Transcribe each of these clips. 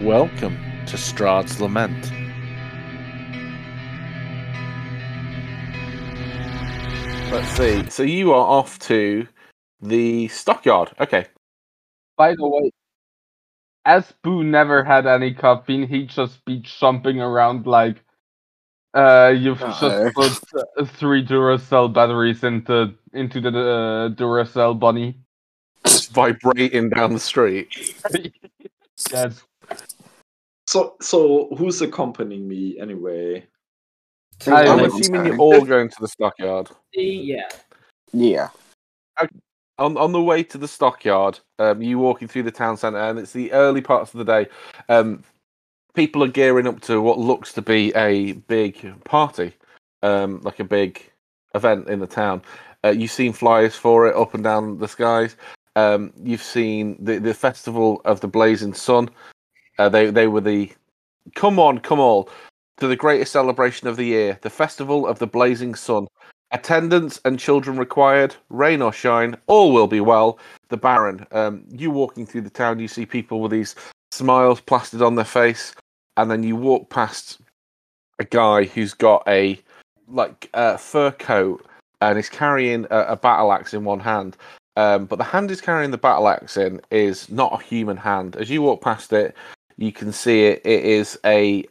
Welcome to Strahd's Lament. Let's see. So you are off to the stockyard. Okay. By the way, as Boo never had any caffeine, he'd just be jumping around like uh, you've Uh-oh. just put uh, three Duracell batteries into into the uh, Duracell bunny. Vibrating down the street. yes. So, so who's accompanying me anyway? I- I'm I'm assuming you're all going to the stockyard. Yeah. Yeah. On on the way to the stockyard, um, you walking through the town centre, and it's the early parts of the day. Um, people are gearing up to what looks to be a big party, um, like a big event in the town. Uh, you've seen flyers for it up and down the skies. Um, you've seen the the festival of the blazing sun. Uh, they they were the come on, come all to the greatest celebration of the year, the festival of the blazing sun. Attendance and children required, rain or shine, all will be well. The Baron. Um, you walking through the town, you see people with these smiles plastered on their face, and then you walk past a guy who's got a like uh, fur coat and is carrying a, a battle axe in one hand. Um, but the hand he's carrying the battle axe in is not a human hand. As you walk past it, you can see it. It is a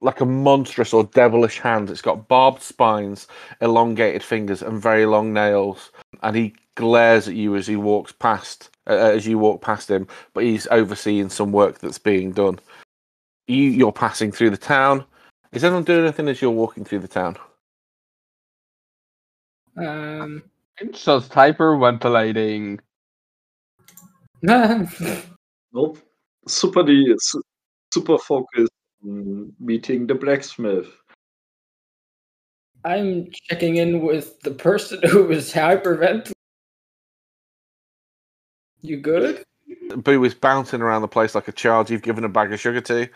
like a monstrous or devilish hand. It's got barbed spines, elongated fingers, and very long nails. And he glares at you as he walks past, uh, as you walk past him. But he's overseeing some work that's being done. You, you're passing through the town. Is anyone doing anything as you're walking through the town? Um. It's just hyperventilating. Nope. Super, the, super focused mm, meeting the blacksmith. I'm checking in with the person who was hyperventilating. You good? Boo is bouncing around the place like a child you've given a bag of sugar to,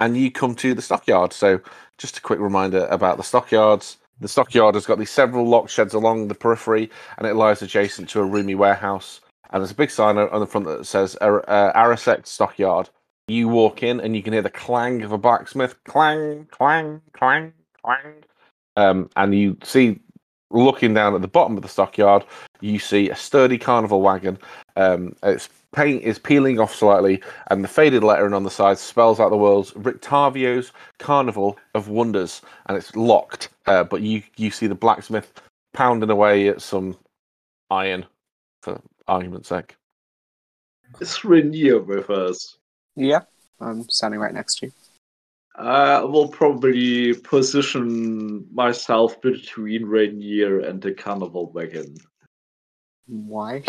and you come to the stockyard. So, just a quick reminder about the stockyards. The stockyard has got these several lock sheds along the periphery, and it lies adjacent to a roomy warehouse. And there's a big sign on the front that says uh, Stockyard. You walk in, and you can hear the clang of a blacksmith clang, clang, clang, clang. Um, and you see, looking down at the bottom of the stockyard, you see a sturdy carnival wagon. Um, its paint is peeling off slightly, and the faded lettering on the side spells out the words Rictavio's Carnival of Wonders, and it's locked. Uh, but you you see the blacksmith pounding away at some iron, for argument's sake. It's Rainier with us? Yeah. I'm standing right next to you. I will probably position myself between Rainier and the carnival wagon. Why?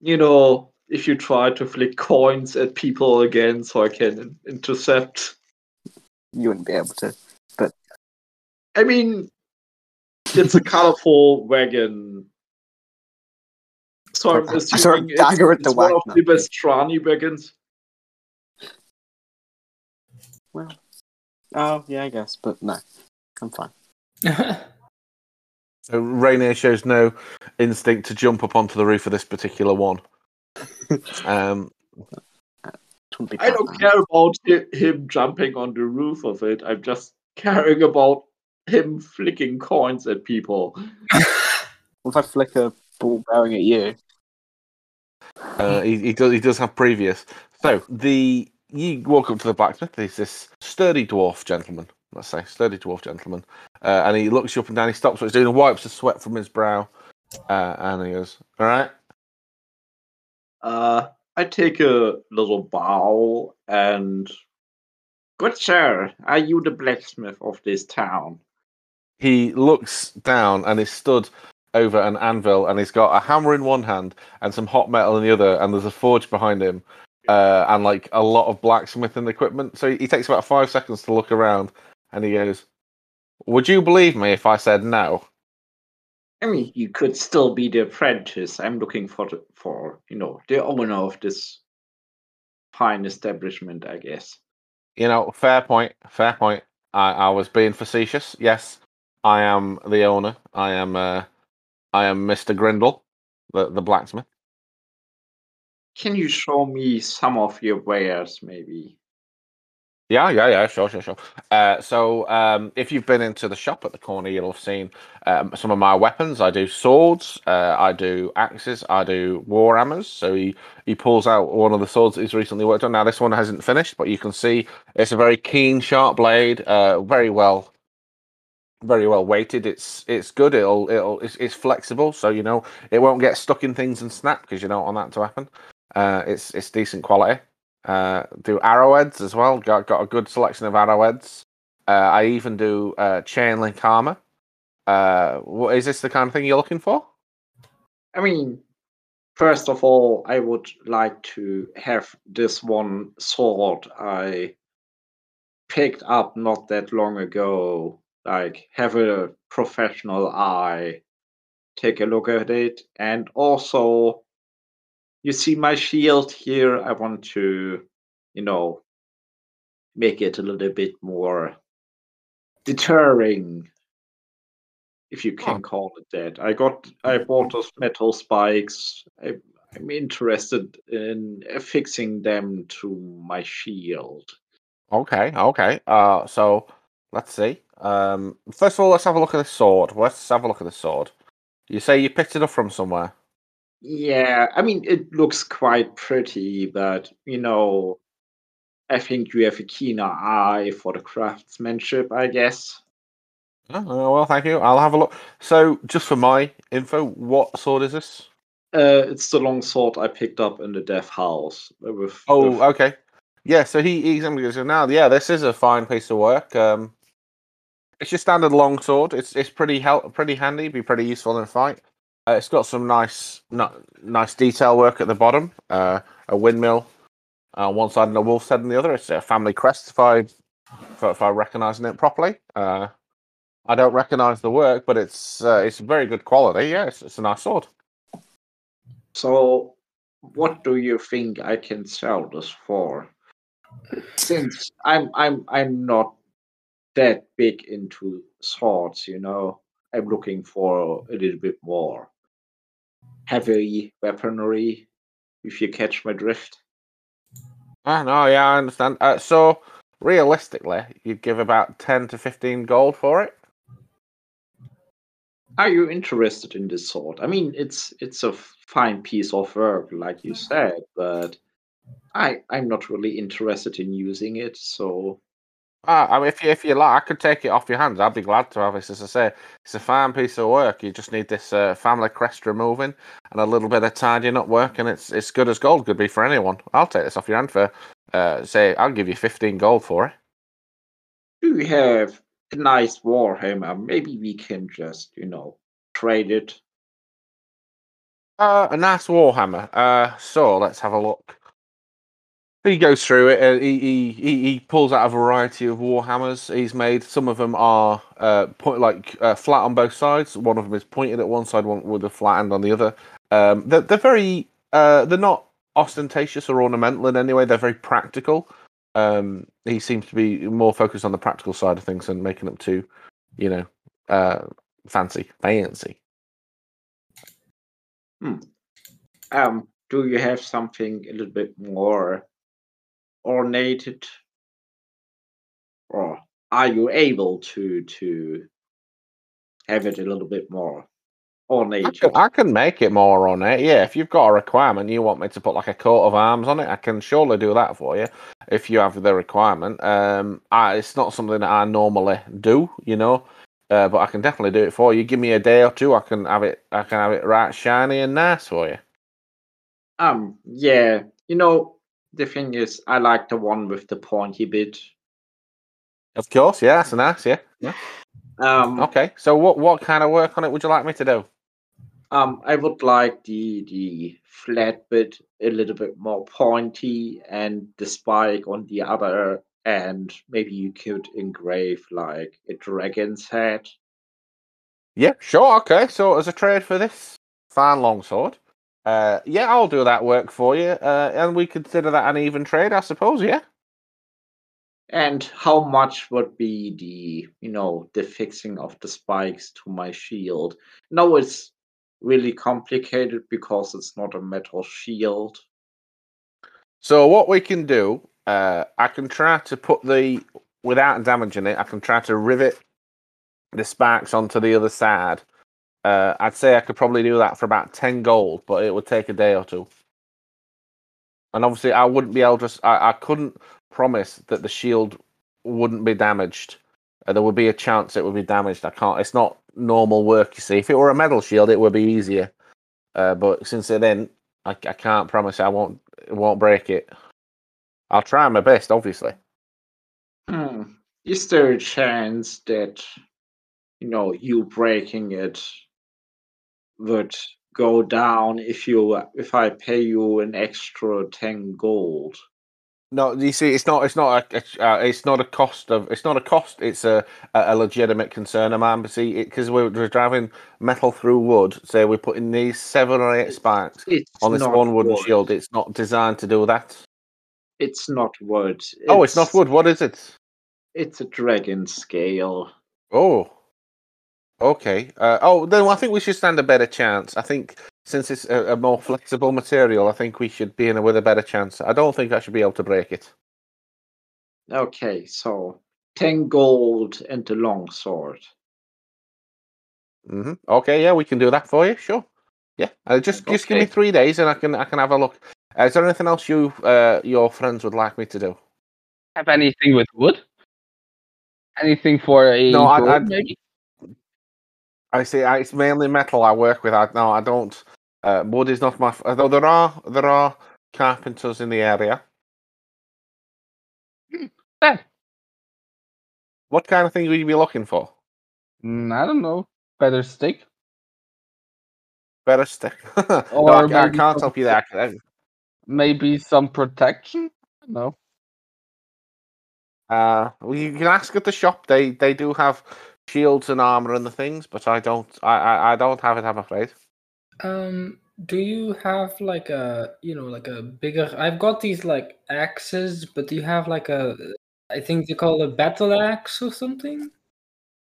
You know, if you try to flick coins at people again so I can intercept. You wouldn't be able to. But. I mean, it's a colorful wagon. So I'm I throw a assuming it's, dagger at the it's one of wagon. the Vistani wagons. Well. Oh, yeah, I guess. But no. I'm fine. So Rainier shows no instinct to jump up onto the roof of this particular one. Um, It wouldn't be I don't Batman. care about him jumping on the roof of it. I'm just caring about him flicking coins at people. What if I flick a ball bearing at you? Uh, he, he does. He does have previous. So the you walk up to the blacksmith. He's this sturdy dwarf gentleman. Let's say sturdy dwarf gentleman, uh, and he looks you up and down. He stops what he's doing and wipes the sweat from his brow, uh, and he goes, "All right." Uh, I take a little bow and. Good sir, are you the blacksmith of this town? He looks down and is stood over an anvil, and he's got a hammer in one hand and some hot metal in the other, and there's a forge behind him, uh, and like a lot of blacksmithing equipment. So he takes about five seconds to look around, and he goes, "Would you believe me if I said no?" I mean, you could still be the apprentice. I'm looking for the, for you know the owner of this fine establishment, I guess. You know, fair point. Fair point. I, I was being facetious. Yes, I am the owner. I am. Uh, I am Mister Grindle, the the blacksmith. can you show me some of your wares, maybe? Yeah, yeah, yeah, sure, sure, sure. Uh, so, um, if you've been into the shop at the corner, you'll have seen um, some of my weapons. I do swords, uh, I do axes, I do war hammers. So he he pulls out one of the swords that he's recently worked on. Now, this one hasn't finished, but you can see it's a very keen, sharp blade, uh, very well, very well weighted. It's it's good. It'll it'll it's, it's flexible, so you know it won't get stuck in things and snap because you don't want that to happen. Uh, it's it's decent quality. Uh, do arrowheads as well. Got got a good selection of arrowheads. Uh, I even do uh, chain link armor. Uh, what is this the kind of thing you're looking for? I mean, first of all, I would like to have this one sword I picked up not that long ago. Like, have a professional eye take a look at it, and also you see my shield here. I want to, you know, make it a little bit more deterring, if you can Oh. call it that. I got, I bought those metal spikes. I, I'm interested in affixing them to my shield. Okay, okay. Uh, so let's see. Um, first of all, let's have a look at the sword. Let's have a look at the sword. You say you picked it up from somewhere. Yeah, I mean, it looks quite pretty, but you know, I think you have a keener eye for the craftsmanship, I guess. Oh, uh, well, thank you. I'll have a look. So, just for my info, what sword is this? Uh, it's the long sword I picked up in the Death House. With Oh, with- okay. Yeah, so he, he examined it. So now, yeah, this is a fine piece of work. Um, it's your standard long sword. It's it's pretty hel- pretty handy. Be pretty useful in a fight. Uh, it's got some nice no, nice detail work at the bottom. Uh, a windmill on one side and a wolf's head on the other. It's a family crest. If I if, I- if I recognising it properly. Uh, I don't recognise the work, but it's uh, it's very good quality. Yeah, it's, it's a nice sword. So, what do you think I can sell this for? Since I'm I'm I'm not that big into swords, you know, I'm looking for a little bit more heavy weaponry. If you catch my drift. Ah, no, yeah, I understand. Uh, so realistically, you'd give about ten to fifteen gold for it. Are you interested in this sword? I mean, it's it's a fine piece of work, like you said, but I I'm not really interested in using it. So Ah, I mean, if you, if you like, I could take it off your hands. I'd be glad to have this. As I say, it's a fine piece of work. You just need this uh, family crest removing and a little bit of tidying up work, and it's it's good as gold. Could be for anyone. I'll take this off your hand for, uh, say, I'll give you fifteen gold for it. do you have a nice warhammer? Maybe we can just you know trade it. Uh, a nice warhammer. Uh, so let's have a look. He goes through it. Uh, he, he he pulls out a variety of warhammers he's made. Some of them are uh point like uh, flat on both sides. One of them is pointed at one side, one with a flat end on the other. Um, they're they're very uh they're not ostentatious or ornamental in any way. They're very practical. Um, he seems to be more focused on the practical side of things and making them too, you know, uh, fancy, fancy. Um, do you have something a little bit more ornated, or are you able to to have it a little bit more I ornated? can, I can make it more on it. Yeah, if you've got a requirement, you want me to put like a coat of arms on it, I can surely do that for you. If you have the requirement, um, I, it's not something that I normally do, you know, uh, but I can definitely do it for you. Give me a day or two, I can have it. I can have it right shiny and nice for you. Um, yeah, you know, the thing is, I like the one with the pointy bit. Of course, yeah, that's nice. Yeah, yeah. Um, Okay, so what what kind of work on it would you like me to do? Um, I would like the the flat bit a little bit more pointy, and the spike on the other end. Maybe you could engrave like a dragon's head. Yeah, sure. Okay, so as a trade for this fine longsword, uh, yeah, I'll do that work for you, uh, and we consider that an even trade, I suppose. Yeah. And how much would be the you know the fixing of the spikes to my shield? No, it's really complicated because it's not a metal shield. So what we can do, uh, I can try to put the without damaging it. I can try to rivet the sparks onto the other side. Uh, I'd say I could probably do that for about ten gold, but it would take a day or two. And obviously, I wouldn't be able to. I, I couldn't promise that the shield wouldn't be damaged. Uh, there would be a chance it would be damaged. I can't. It's not normal work. You see, if it were a metal shield, it would be easier. Uh, but since it ain't, I, I can't promise I won't won't break it. I'll try my best, obviously. Hmm. Is there a chance that you know you breaking it would go down if you if I pay you an extra ten gold? No, you see, it's not. It's not a. a- Uh, it's not a cost of. It's not a cost. It's a a, legitimate concern of mine. But see, because we're, we're driving metal through wood, say we're putting these seven or eight spikes It's on this one wooden wood. shield. It's not designed to do that. It's not wood. oh, it's not wood. What is it? It's a dragon scale. Oh, okay. Uh, oh, then I think we should stand a better chance. I think since it's a, a more flexible material, I think we should be in a, with a better chance. I don't think I should be able to break it. Okay, so ten gold and the long sword. hmm Okay, yeah, we can do that for you. Sure. Yeah, uh, just just give me three days, and I can I can have a look. Uh, is there anything else you uh, your friends would like me to do? Have anything with wood? Anything for a No, I- door, I- maybe? I see. I, it's mainly metal I work with. I no, I don't. Uh, wood is not my. f- Although there are there are carpenters in the area. Eh, What kind of thing would you be looking for? mm, I don't know. Better stick. Better stick. no, Or I, I can't some- help you there. Maybe some protection. No. Uh, well, you can ask at the shop. They they do have shields and armor and the things, but I don't. I I, I don't have it. I'm afraid. Um, do you have like a you know like a bigger? I've got these like axes, but do you have like a? I think they call it a battle axe or something.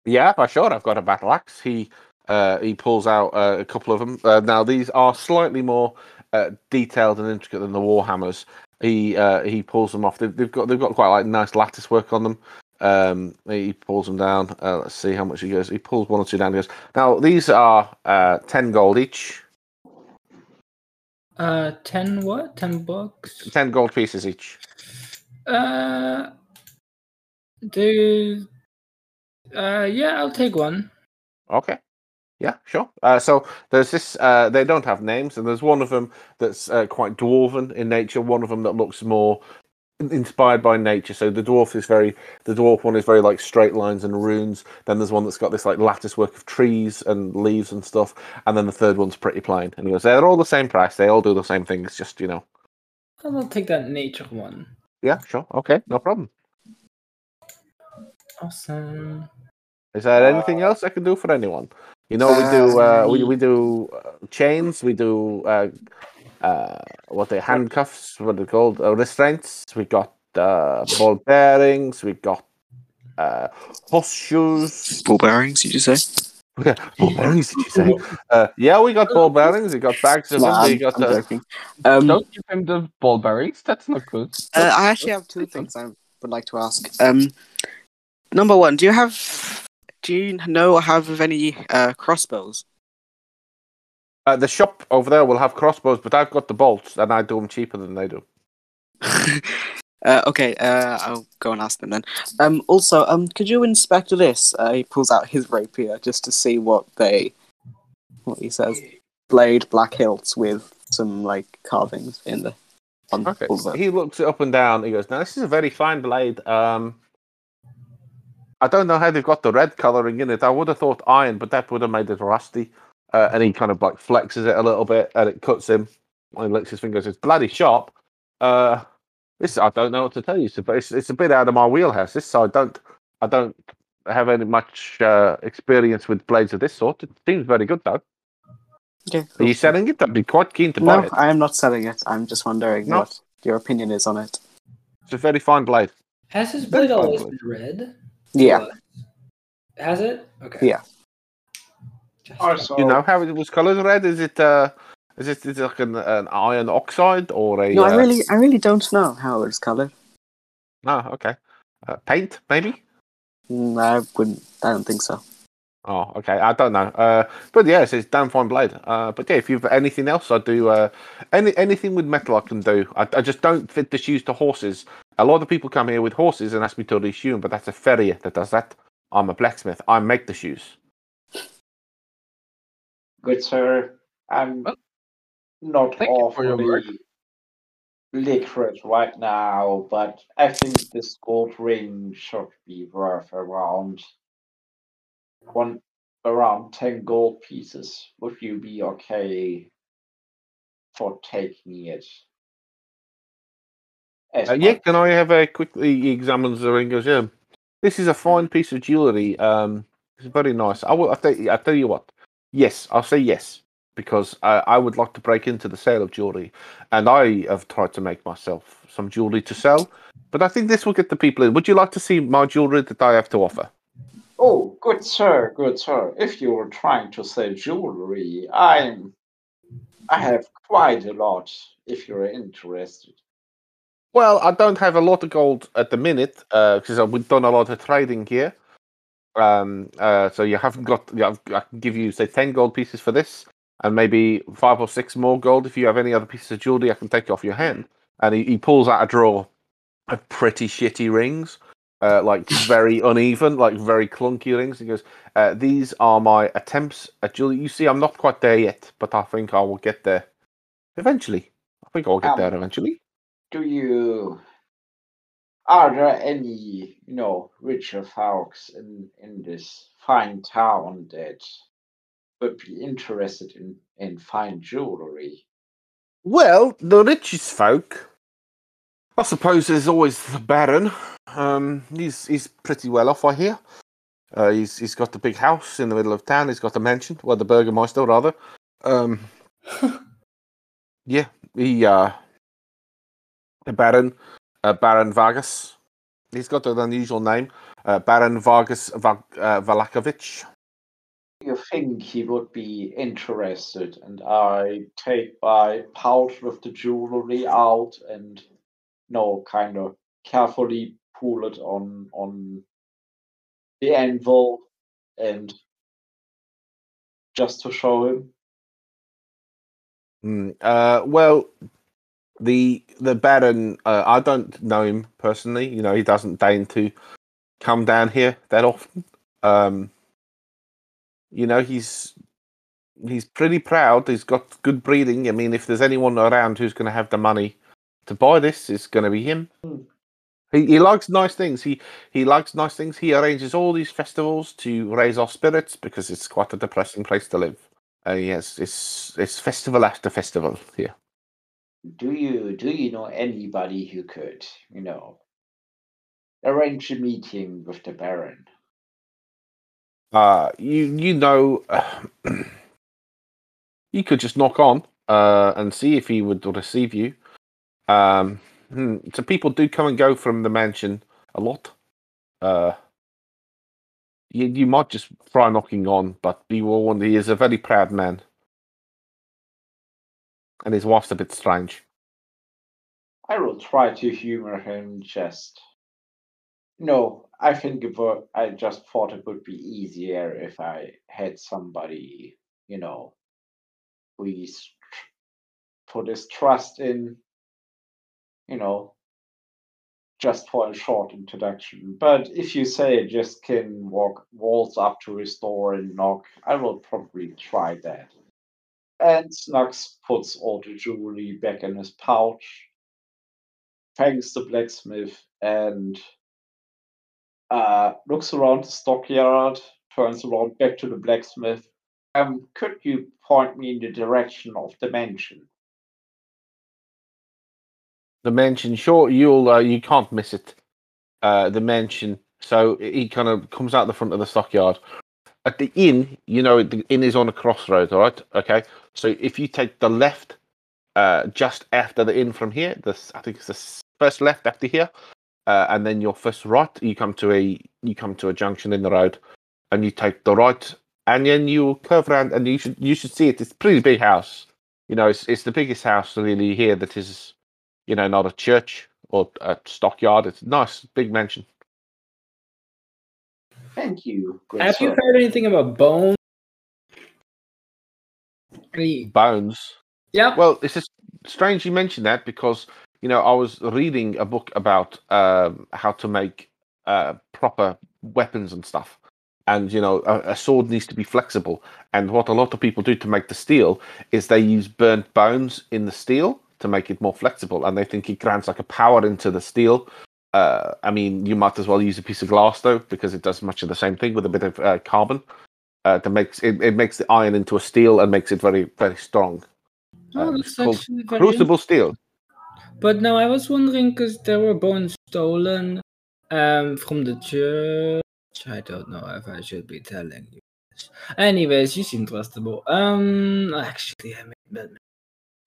Yeah, for sure. I've got a battle axe. He uh, he pulls out uh, a couple of them. Uh, now these are slightly more uh, detailed and intricate than the warhammers. He uh, he pulls them off. They've, they've got they've got quite like nice lattice work on them. Um, he pulls them down. Uh, let's see how much he goes. He pulls one or two down. He goes. Now these are uh, ten gold each. Uh, ten what? Ten bucks. Ten gold pieces each. Uh, do. Uh, yeah, I'll take one. Okay. Yeah, sure. Uh, so there's this. Uh, they don't have names, and there's one of them that's uh, quite dwarven in nature. One of them that looks more inspired by nature. So the dwarf is very. The dwarf one is very like straight lines and runes. Then there's one that's got this like lattice work of trees and leaves and stuff. And then the third one's pretty plain. And he goes, they're all the same price. They all do the same things. Just you know. I'll take that nature one. Yeah, sure. Okay, no problem. Awesome. Is there anything else I can do for anyone? You know, we do uh, we we do uh, chains. We do uh, uh, what they handcuffs. What they called uh, restraints. We got uh, ball bearings. We got uh, horseshoes. Ball bearings, did you say? ball bearings? Did you say? Uh, yeah, we got ball bearings. We got bags of Nah, them. We got I'm uh, joking. Um, Don't give him the ball bearings. That's not good. uh, I actually have two things I would like to ask. Um, number one, do you have, do you know or have of any uh, crossbows? Uh, the shop over there will have crossbows, but I've got the bolts, and I do them cheaper than they do. uh, okay, uh, I'll go and ask them then. Um, also, um, could you inspect this? Uh, he pulls out his rapier just to see what they, what he says. Blade, black hilts with some like carvings in the. On Okay. it. He looks it up and down. He goes, "Now this is a very fine blade. Um, I don't know how they've got the red coloring in it. I would have thought iron, but that would have made it rusty." Uh, and he kind of like flexes it a little bit, and it cuts him. And he licks his fingers. It's bloody sharp. Uh, this I don't know what to tell you, but it's it's a bit out of my wheelhouse. This I don't I don't have any much uh, experience with blades of this sort. It seems very good though. Okay, Are you selling it? I'd be quite keen to buy No, it. I am not selling it. I'm just wondering No. what your opinion is on it. It's a very fine blade. Has his blade fine always blade. been red? Yeah. Has it? Okay. Yeah. Just- Also, You know how it was colored red? Is it uh Is it, is it like an, an iron oxide or a? No, I uh, really, I really don't know how it's colored. Oh, okay. Uh, paint, maybe. Mm, I wouldn't. I don't think so. Oh, okay. I don't know. Uh, but yeah, it's, it's damn fine blade. Uh, but yeah, if you've anything else, I do. Uh, any anything with metal, I can do. I, I just don't fit the shoes to horses. A lot of people come here with horses and ask me to reshoe them, but that's a farrier that does that. I'm a blacksmith. I make the shoes. Good sir, I'm Well, not thank you for work. awfully liquid right now, but I think this gold ring should be worth around one around ten gold pieces. Would you be okay for taking it? Uh, yeah, can I have a quickly he examines the ring? Goes, yeah, this is a fine piece of jewelry. Um, it's very nice. I will. I tell you, I tell you what. Yes, I'll say yes because I, I would like to break into the sale of jewelry, and I have tried to make myself some jewelry to sell. But I think this will get the people in. Would you like to see my jewelry that I have to offer? Oh, good sir, good sir. If you were trying to sell jewelry, I'm I have quite a lot if you're interested. Well, I don't have a lot of gold at the minute uh, because we've done a lot of trading here. Um, uh, so you haven't got. Yeah, I can give you say ten gold pieces for this, and maybe five or six more gold if you have any other pieces of jewelry. I can take off your hand. And he, he pulls out a drawer of pretty shitty rings, uh, like very uneven, like very clunky rings. He goes, uh, "These are my attempts at jewelry. You see, I'm not quite there yet, but I think I will get there eventually. I think I'll get Um, there eventually." Do you are there any, you know, richer folks in in this fine town that would be interested in in fine jewelry? Well, the richest folk. I suppose there's always the Baron. Um, he's he's pretty well off, I hear. Uh, he's he's got the big house in the middle of town. He's got the mansion, well, the Burgermeister rather. Um, yeah, he uh, the Baron, uh, Baron Vargas. He's got an unusual name, uh, Baron Vargas Va- uh, Vallakovich. You think he would be interested, and I take my pouch with the jewelry out and, you know, kind of carefully pull it on on the anvil, and just to show him. Mm, uh, well, the the Baron, uh, I don't know him personally. You know, he doesn't deign to come down here that often. Um, you know, he's he's pretty proud. He's got good breeding. I mean, if there's anyone around who's going to have the money to buy this, it's going to be him. Hmm. He he likes nice things. He he likes nice things. He arranges all these festivals to raise our spirits because it's quite a depressing place to live. Uh, yes, it's it's festival after festival here. Do you do you know anybody who could, you know, arrange a meeting with the Baron? Uh, you you know, you could just knock on uh, and see if he would receive you. Um, hmm, so people do come and go from the mansion a lot. Uh, you you might just try knocking on, but be warned, he is a very proud man, and his wife's a bit strange. I will try to humor him just. No, I think would, uh, I just thought it would be easier if I had somebody, you know, he's put his trust in, you know, just for a short introduction. But if you say just can walk waltz up to his door and knock, I will probably try that. And Snux puts all the jewelry back in his pouch thanks the blacksmith and uh, looks around the stockyard, turns around back to the blacksmith. Um, could you point me in the direction of the mansion? The mansion, sure, you'll uh, you can't miss it. Uh, the mansion. So he kind of comes out the front of the stockyard. At the inn, you know, the inn is on a crossroads. All right, okay. So if you take the left, uh, just after the inn from here, this I think it's the first left after here, uh, and then your first right, you come to a you come to a junction in the road, and you take the right, and then you curve around, and you should you should see it. It's a pretty big house. you know, it's it's the biggest house really here that is, you know, not a church or a stockyard. It's a nice big mansion. Thank you. good Have you heard anything about Bone? Bones. Yeah. Well, it's just strange you mentioned that because you know I was reading a book about um, how to make uh, proper weapons and stuff, and you know a, a sword needs to be flexible. And what a lot of people do to make the steel is they use burnt bones in the steel to make it more flexible, and they think it grants like a power into the steel. Uh, I mean, you might as well use a piece of glass though, because it does much of the same thing with a bit of uh, carbon. Uh, that makes it, it makes the iron into a steel and makes it very very strong. Oh, that's actually very Crucible steel. But now I was wondering because there were bones stolen um from the church. I don't know if I should be telling you this. Anyways, you seem trustable. Um, actually, I mean,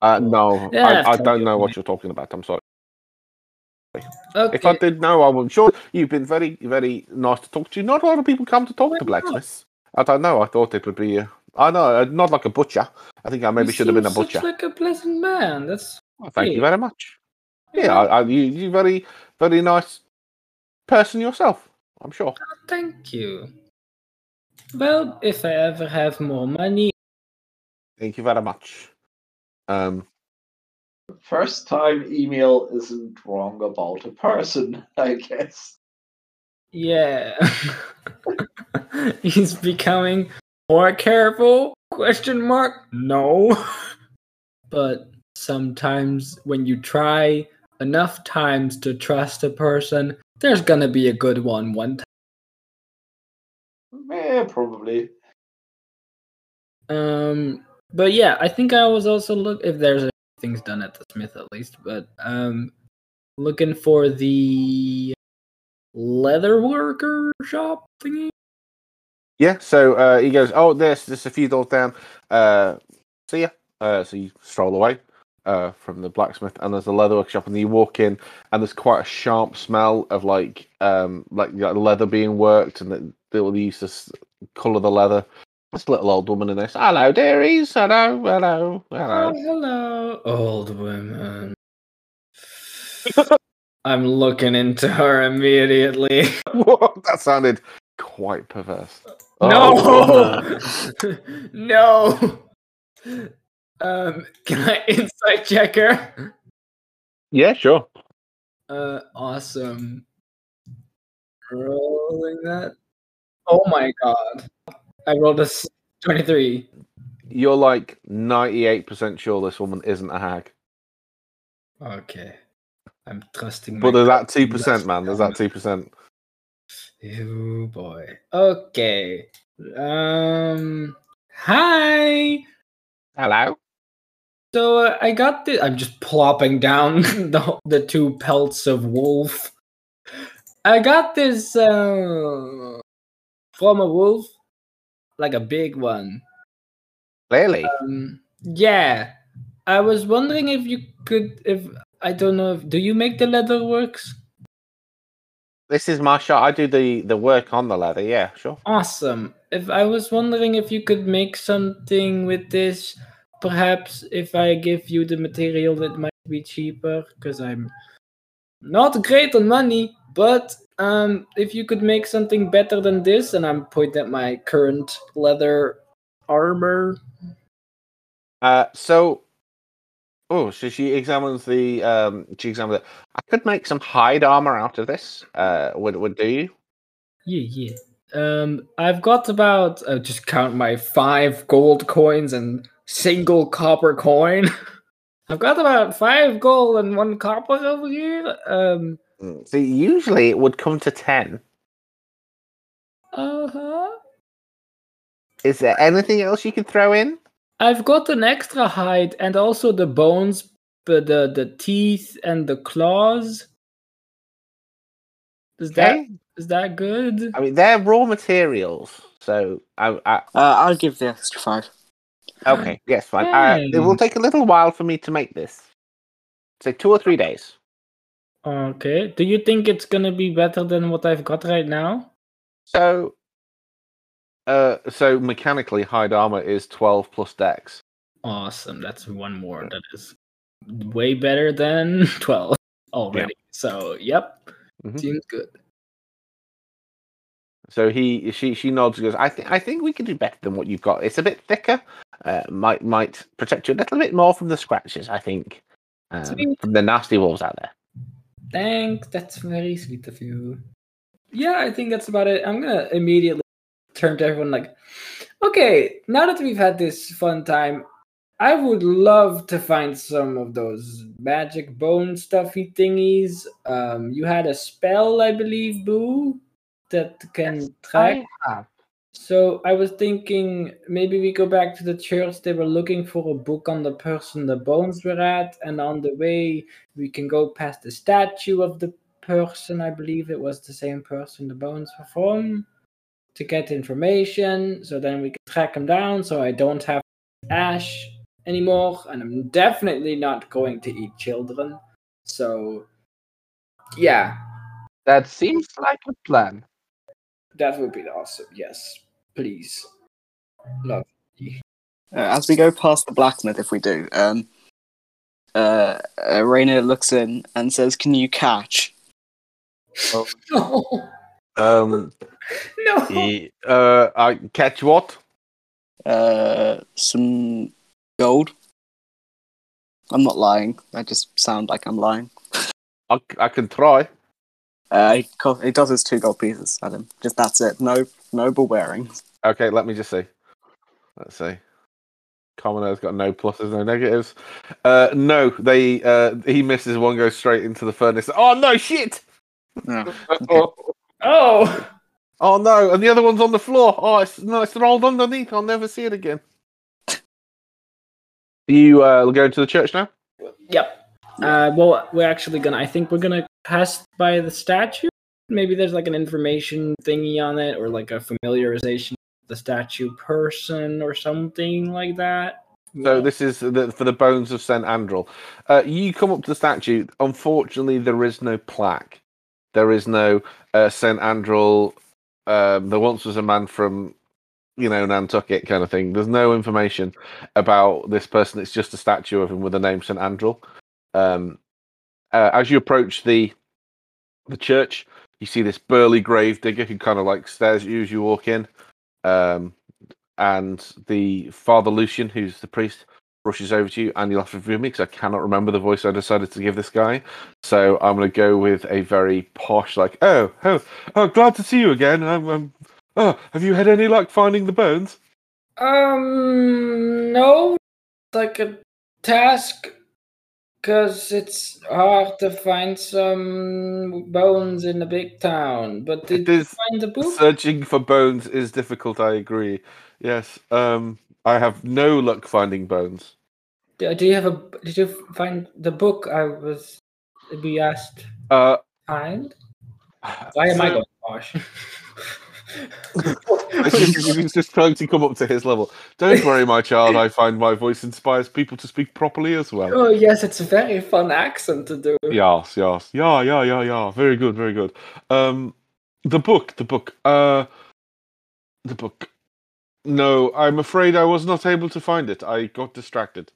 Uh, no, Yeah, I, I don't know what you're talking about. I'm sorry. okay. If I did know, I'm sure you've been very, very nice to talk to. Not a lot of people come to talk to Why blacksmiths. I don't know. I thought it would be. Uh, I know, uh, not like a butcher. I think I maybe You should have been a butcher. Such like a pleasant man. That's Well, thank you very much. Yeah, I, I, you, you're very, very nice person yourself. I'm sure. Thank you. Well, if I ever have more money, Thank you very much. Um, First time email isn't wrong about a person, I guess. yeah, he's becoming more careful. Question mark? No. but sometimes when you try enough times to trust a person, there's gonna be a good one one time. Yeah, probably. Um, but yeah, I think I was also look if there's things done at the Smith at least, but um, looking for the leather worker shop thingy. Yeah. So uh, he goes, "Oh, there's just a few doors down. Uh, see ya." Uh, so you stroll away uh, from the blacksmith, and there's a leather workshop, and you walk in, and there's quite a sharp smell of like um like, like leather being worked, and that they will use this color the leather. This little old woman in this. Hello, dearies. Hello, hello, hello. Oh, hello, old woman. I'm looking into her immediately. What? that sounded quite perverse. No, Oh, no. Um, can I insight check her? yeah, sure. Uh, awesome. Rolling that. Oh my god. I rolled a 23. You're like 98% sure this woman isn't a hag. Okay. I'm trusting But there's that two percent, man. There's that two percent. Oh boy. Okay. Um. Hi. Hello. So uh, I got the. I'm just plopping down the the two pelts of wolf. I got this uh, from a wolf, like a big one. Clearly. Um, yeah, I was wondering if you could. If I don't know, if, do you make the leather works? This is my shot. I do the the work on the leather. Yeah, sure. Awesome. If I was wondering if you could make something with this, perhaps if I give you the material that might be cheaper, because I'm not great on money, but um if you could make something better than this, and I'm pointing at my current leather armor. Uh, so, oh, so she examines the um, she examines it. I could make some hide armor out of this. Uh, would would do you? Yeah, yeah. Um I've got about uh, just count my five gold coins and single copper coin. I've got about five gold and one copper over here. Um Mm, See, usually it would come to ten. Uh-huh. Is there anything else you could throw in? I've got an extra hide and also the bones, but the the teeth and the claws. Is that Okay. is that good? I mean, they're raw materials. So, I, I Uh, I'll give the extra five. okay, yes, fine. Uh, it will take a little while for me to make this. Say two or three days. Okay. Do you think it's gonna be better than what I've got right now? So, uh, so mechanically, hide armor is twelve plus dex. Awesome. That's one more. That is way better than 12 already. So, yep. Mhm. Seems good. So he she she nods and goes, I think I think we can do better than what you've got. It's a bit thicker. Uh, might might protect you a little bit more from the scratches, I think. Um, from the nasty wolves out there. Thanks. That's very sweet of you. Yeah, I think that's about it. I'm gonna immediately turn to everyone like, okay, now that we've had this fun time, I would love to find some of those magic bone stuffy thingies. Um, you had a spell, I believe, Boo, that can track. I. So I was thinking maybe we go back to the church. They were looking for a book on the person the bones were at, and on the way we can go past the statue of the person. I believe it was the same person the bones were from to get information. So then we can track him down. So I don't have Ash anymore, and I'm definitely not going to eat children. So yeah, That seems like a plan. that would be awesome. Yes, please, love. Uh, as we go past the blacksmith, if we do, um, uh, uh, Raina looks in and says, "Can you catch?" No, Um, no. he, uh, I catch what? Uh, some gold. I'm not lying. I just sound like I'm lying. I, I can try. Uh, he, co- he does his two gold pieces at him. Just that's it. No noble bearings. Okay, let me just see. Let's see. Commoner's got no pluses, no negatives. Uh, no, they uh, he misses one, goes straight into the furnace. Oh no, shit! No. Oh, Oh Oh no, and the other one's on the floor. Oh, it's no, it's rolled underneath. I'll never see it again. You uh, going to the church now? yep. Uh, well, we're actually gonna. I think we're gonna pass by the statue. Maybe there's like an information thingy on it, or like a familiarization with the statue person, or something like that. So this is the, for the bones of Saint Andral. Uh, you come up to the statue. Unfortunately, there is no plaque. There is no uh, Saint Andral. Um, there once was a man from, you know, Nantucket kind of thing. There's no information about this person. It's just a statue of him with the name Saint Andral. Um, uh, as you approach the the church, you see this burly grave digger who kind of like stares at you as you walk in. Um, and the Father Lucian, who's the priest, rushes over to you, and you'll have to forgive me because I cannot remember the voice I decided to give this guy. So I'm going to go with a very posh, like, oh, oh, oh, glad to see you again. Um, um, oh, have you had any luck finding the bones? Um, no, like a task, because it's hard to find some bones in a big town. But did It you find the book? searching for bones is difficult. I agree. Yes. Um, I have no luck finding bones. Do do you have a? Did you find the book I was? We asked Uh, find. Why am I going just, he's just trying to come up to his level. Don't worry, my child. I find my voice inspires people to speak properly as well. oh yes, it's a very fun accent to do. Yes, yes, yeah, yeah, yeah, yeah. Very good, very good. Um, the book, the book, uh, the book. No, I'm afraid I was not able to find it. I got distracted.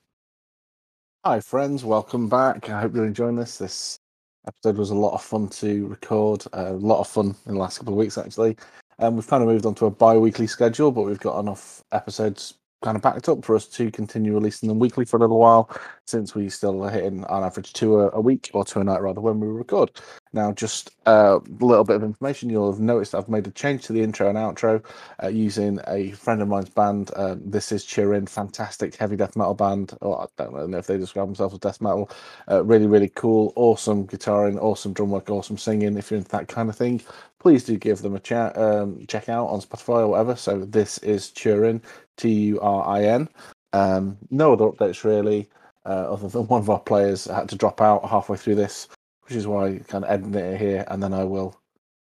Hi, friends. Welcome back. I hope you're enjoying this. This episode was a lot of fun to record. A lot of fun in the last couple of weeks, actually. Um, we've kind of moved on to a bi-weekly schedule, but we've got enough episodes kind of backed up for us to continue releasing them weekly for a little while, since we still are hitting on average two a, a week or two a night rather when we record. Now, just uh, a little bit of information. You'll have noticed I've made a change to the intro and outro uh, using a friend of mine's band. Uh, this is Turin, fantastic heavy death metal band. Or I don't know if they describe themselves as death metal. Uh, really, really cool, awesome guitaring, awesome drum work, awesome singing. If you're into that kind of thing, please do give them a chat, um, check out on Spotify or whatever. So this is Turin, T U R I N. Um, no other updates really, uh, other than one of our players had to drop out halfway through this, which is why I kind of editing it here, and then I will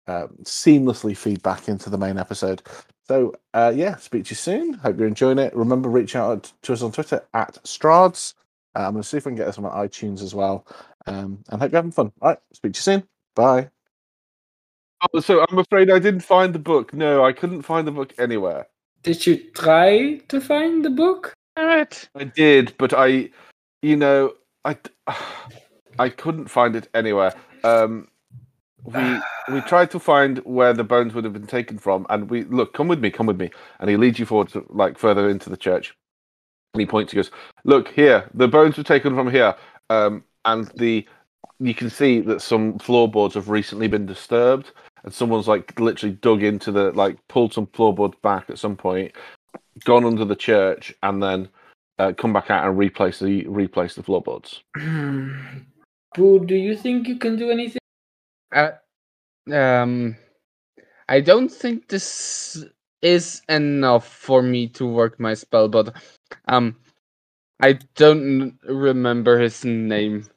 uh, seamlessly feed back into the main episode. So uh, yeah, speak to you soon. Hope you're enjoying it. Remember, reach out to us on Twitter at Strads. Uh, I'm going to see if I can get this on my iTunes as well. Um, and hope you're having fun. All right, speak to you soon. Bye. Oh, so I'm afraid I didn't find the book. No, I couldn't find the book anywhere. Did you try to find the book? Alright. I did, but I, you know, I, I couldn't find it anywhere. Um, we we tried to find where the bones would have been taken from, and we look. Come with me, come with me, and he leads you forward to like further into the church. And he points. He goes, "Look here. The bones were taken from here, um, and the you can see that some floorboards have recently been disturbed, and someone's like literally dug into the like pulled some floorboards back at some point, gone under the church, and then." Uh, come back out and replace the replace the floorboards. Boo, do you think you can do anything? Uh, um, I don't think this is enough for me to work my spell, but um, I don't remember his name.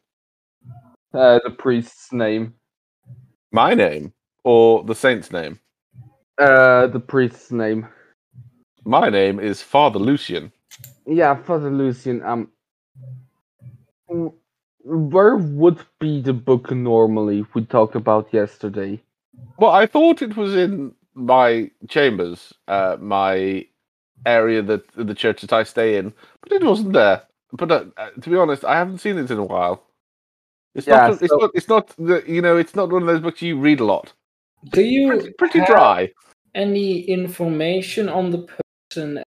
Uh, the priest's name. My name or the saint's name? Uh, the priest's name. My name is Father Lucian. Yeah, Father Lucian. Um, w- where would be the book normally we talked about yesterday? Well, I thought it was in my chambers, uh, my area that the church that I stay in, but it wasn't there. But uh, uh, to be honest, I haven't seen it in a while. It's Yeah, not. It's not. It's not. The, you know, it's not one of those books you read a lot. Do you Pretty, pretty have dry. any information on the person?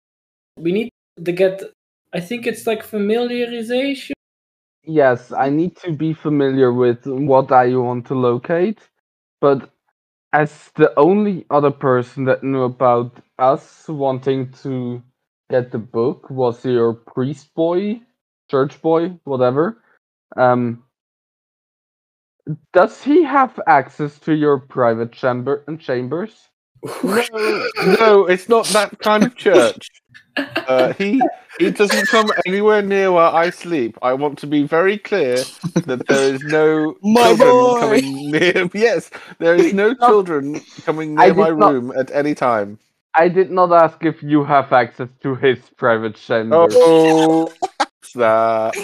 We need to get. I think it's like familiarization. Yes, I need to be familiar with what I want to locate, but as the only other person that knew about us wanting to get the book was your priest boy, church boy, whatever. Um, does he have access to your private chamber and chambers? No, no, it's not that kind of church. Uh, he he doesn't come anywhere near where I sleep. I want to be very clear that there is no My children boy! coming near. Yes, there is no children coming near my not- room at any time. I did not ask if you have access to his private chamber. Oh, what's that?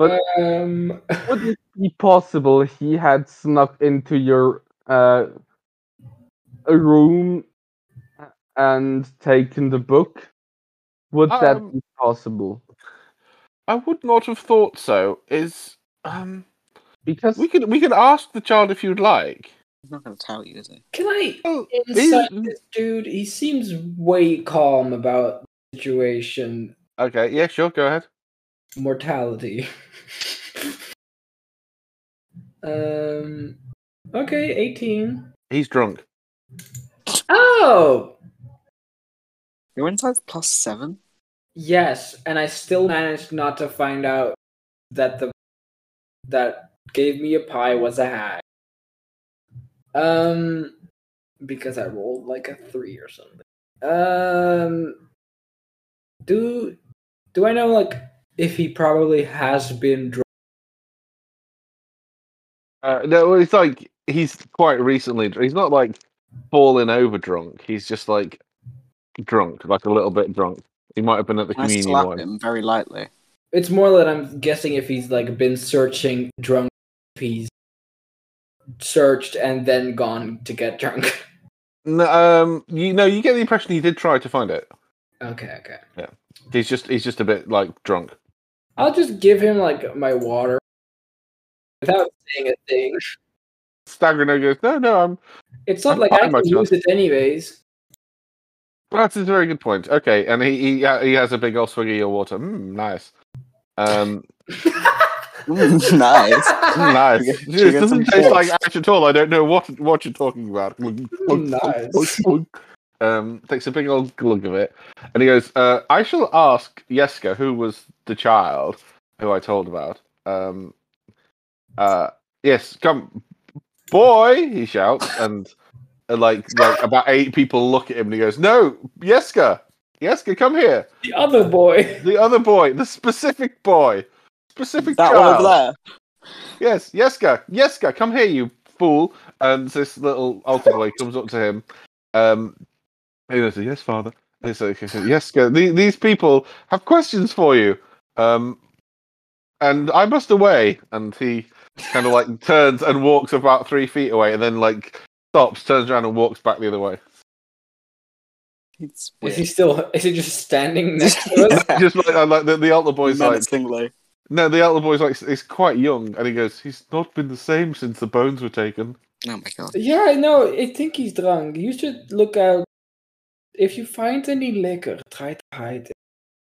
Um, Would it be possible he had snuck into your uh, room and taken the book? Would that Um, be possible? I would not have thought so. Is um, Because we could we could ask the child if you'd like. He's not going to tell you, is he? can I Oh, insight is- this dude? He seems way calm about the situation. Okay, yeah, sure, go ahead. Mortality. um. Okay, eighteen. He's drunk. Oh, Your insight's plus seven? yes, and I still managed not to find out that the that gave me a pie was a hag. Um, because I rolled like a three or something. Um, do do I know like if he probably has been drunk? Uh, no, it's like he's quite recently. He's not like falling over drunk. He's just like drunk, like a little bit drunk. He might have been at the I communion slap one. him very lightly. It's more that I'm guessing if he's like been searching drunk, if he's searched and then gone to get drunk. No, um, you know, you get the impression he did try to find it. okay, okay. Yeah, he's just he's just a bit like drunk. I'll just give him like my water without saying a thing. Staggering goes, no, no, I'm. It's not I'm like I can myself. use it anyways. That's a very good point. Okay, and he he, he has a big old swig of your water. Mm, nice. Um, nice. mm, nice. It doesn't taste like ash at all. I don't know what what you're talking about. nice. um, takes a big old glug of it, and he goes, uh, "I shall ask Yeska, who was the child who I told about. Um, uh, yes, come, boy!" He shouts, and uh, like like about eight people look at him, and he goes, "No, Yeska, Yeska, come here. The other boy. The other boy, the specific boy, specific That child. one over there. Yes, Yeska, Yeska, come here, you fool! And this little altar boy comes up to him. Um, and he says, "Yes, father." And he says, he says, "Yeska, these people have questions for you." Um, and I must away. And he kind of like turns and walks about three feet away, and then like stops, turns around, and walks back the other way. It's Is he still? Is he just standing next to us? Just like, uh, like the, the altar boy's like, Menacingly. no, the altar boy's like, he's quite young, and he goes, he's not been the same since the bones were taken. Oh my god. Yeah, I know. I think he's drunk. You should look out. If you find any liquor, try to hide it.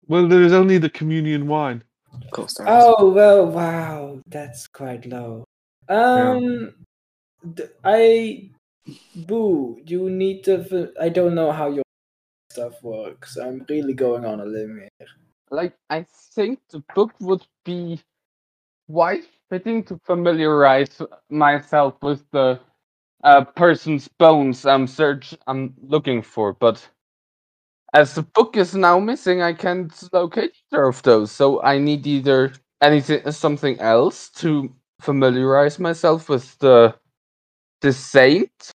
Well, there is only the communion wine. Of course. Oh well, wow, that's quite low. Um, I boo. You need to. I don't know how your stuff works. I'm really going on a limb here. Like, I think the book would be quite fitting to familiarize myself with the uh, person's bones I'm search I'm looking for, but as the book is now missing, I can't locate either of those. So I need either anything something else to familiarize myself with the the saint,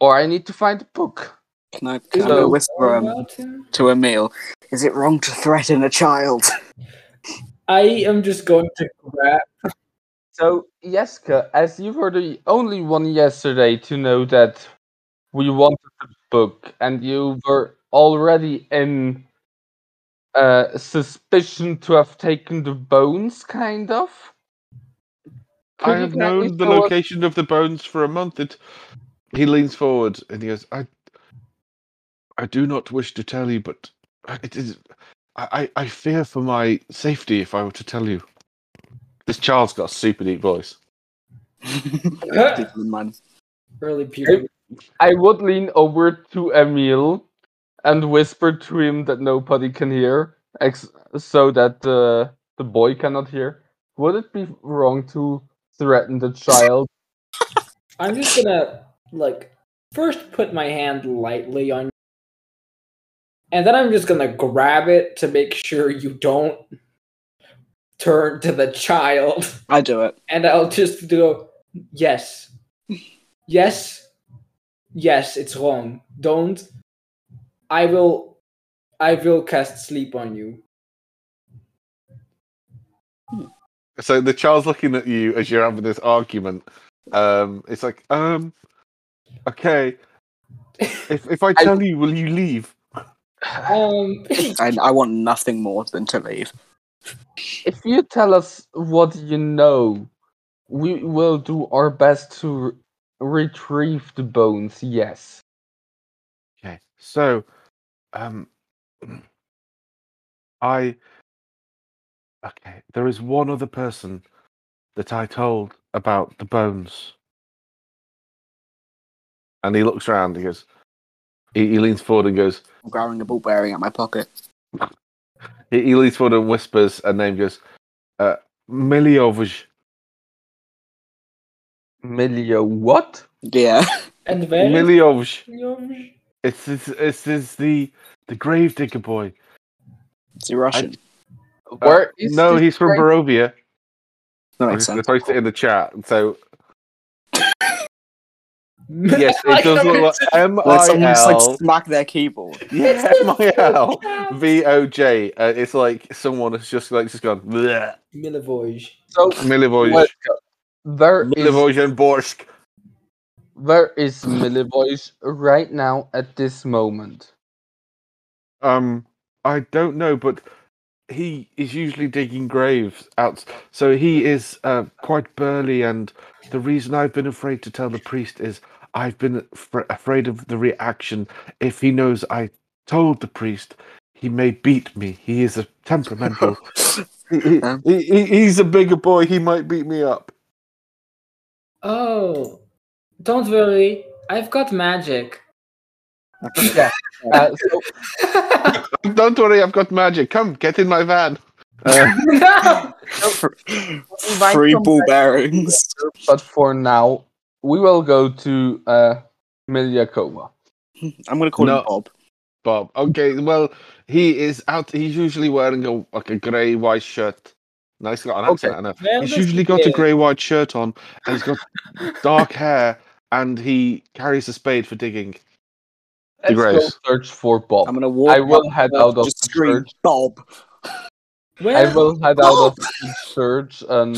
or I need to find a book. Can I, can I whisper um, about him? to Emil? Is it wrong to threaten a child? I am just going to grab. So, Jeske, as you were the only one yesterday to know that we wanted the book, and you were already in uh, suspicion to have taken the bones, kind of. Could I have known the show location of the bones for a month. It, he leans forward and he goes, "I, I do not wish to tell you, but it is. I, I I fear for my safety if I were to tell you." This child's got a super deep voice. Keep in mind. Early puberty. I would lean over to Emil and whisper to him that nobody can hear, ex- so that uh, the boy cannot hear. Would it be wrong to threaten the child? I'm just gonna like first put my hand lightly on, and then I'm just gonna grab it to make sure you don't turn to the child, I do it. and I'll just go, yes, yes, yes, it's wrong. Don't. I will. I will cast sleep on you. So the child's looking at you as you're having this argument. Um, it's like, um, okay. If if I tell you, will you leave? Um. I, I want nothing more than to leave. If you tell us what you know, we will do our best to re- retrieve the bones. Yes. Okay, so, um, I. Okay, there is one other person that I told about the bones. And he looks around, he goes, he, he leans forward and goes, I'm grabbing a ball bearing out my pocket. he, he leans forward and whispers a name, goes, uh, Milivoj. Milio, what? Yeah. And where? is Milivoj. Milivoj? It's, it's, it's, it's the, the gravedigger boy. Is he Russian? Uh, Where is no, he's from grave- Barovia. that I'm makes just going to sense. post it in the chat. So, yes, it does look like M When someone just like L. smack their keyboard. Yeah, M I L V O J. Uh, It's like someone has just like just gone bleh. Milivoj. So Milivoj, Let's there is Milivoj and Borsk. Where is Milivoje right now at this moment? Um, I don't know, but he is usually digging graves out. So he is uh, quite burly, and the reason I've been afraid to tell the priest is I've been fr- afraid of the reaction. If he knows I told the priest, he may beat me. He is a temperamental. he, he- Um. he- he- he's a bigger boy. He might beat me up. Oh, don't worry. I've got magic. Uh, so Don't worry, I've got magic. Come, get in my van. Uh, no! Free come ball bearings. but for now, we will go to uh, Milyakova. I'm gonna call No. him Bob. Bob. Okay, well, he is out. He's usually wearing a like a grey white shirt. No, got an Okay. accent. I He's usually got a grey white shirt on, and he's got dark hair, and he carries a spade for digging. Let's go graves. search for Bob. I'm gonna walk. I will up head and out of just the scream church. Bob. Where? I will head out of the church and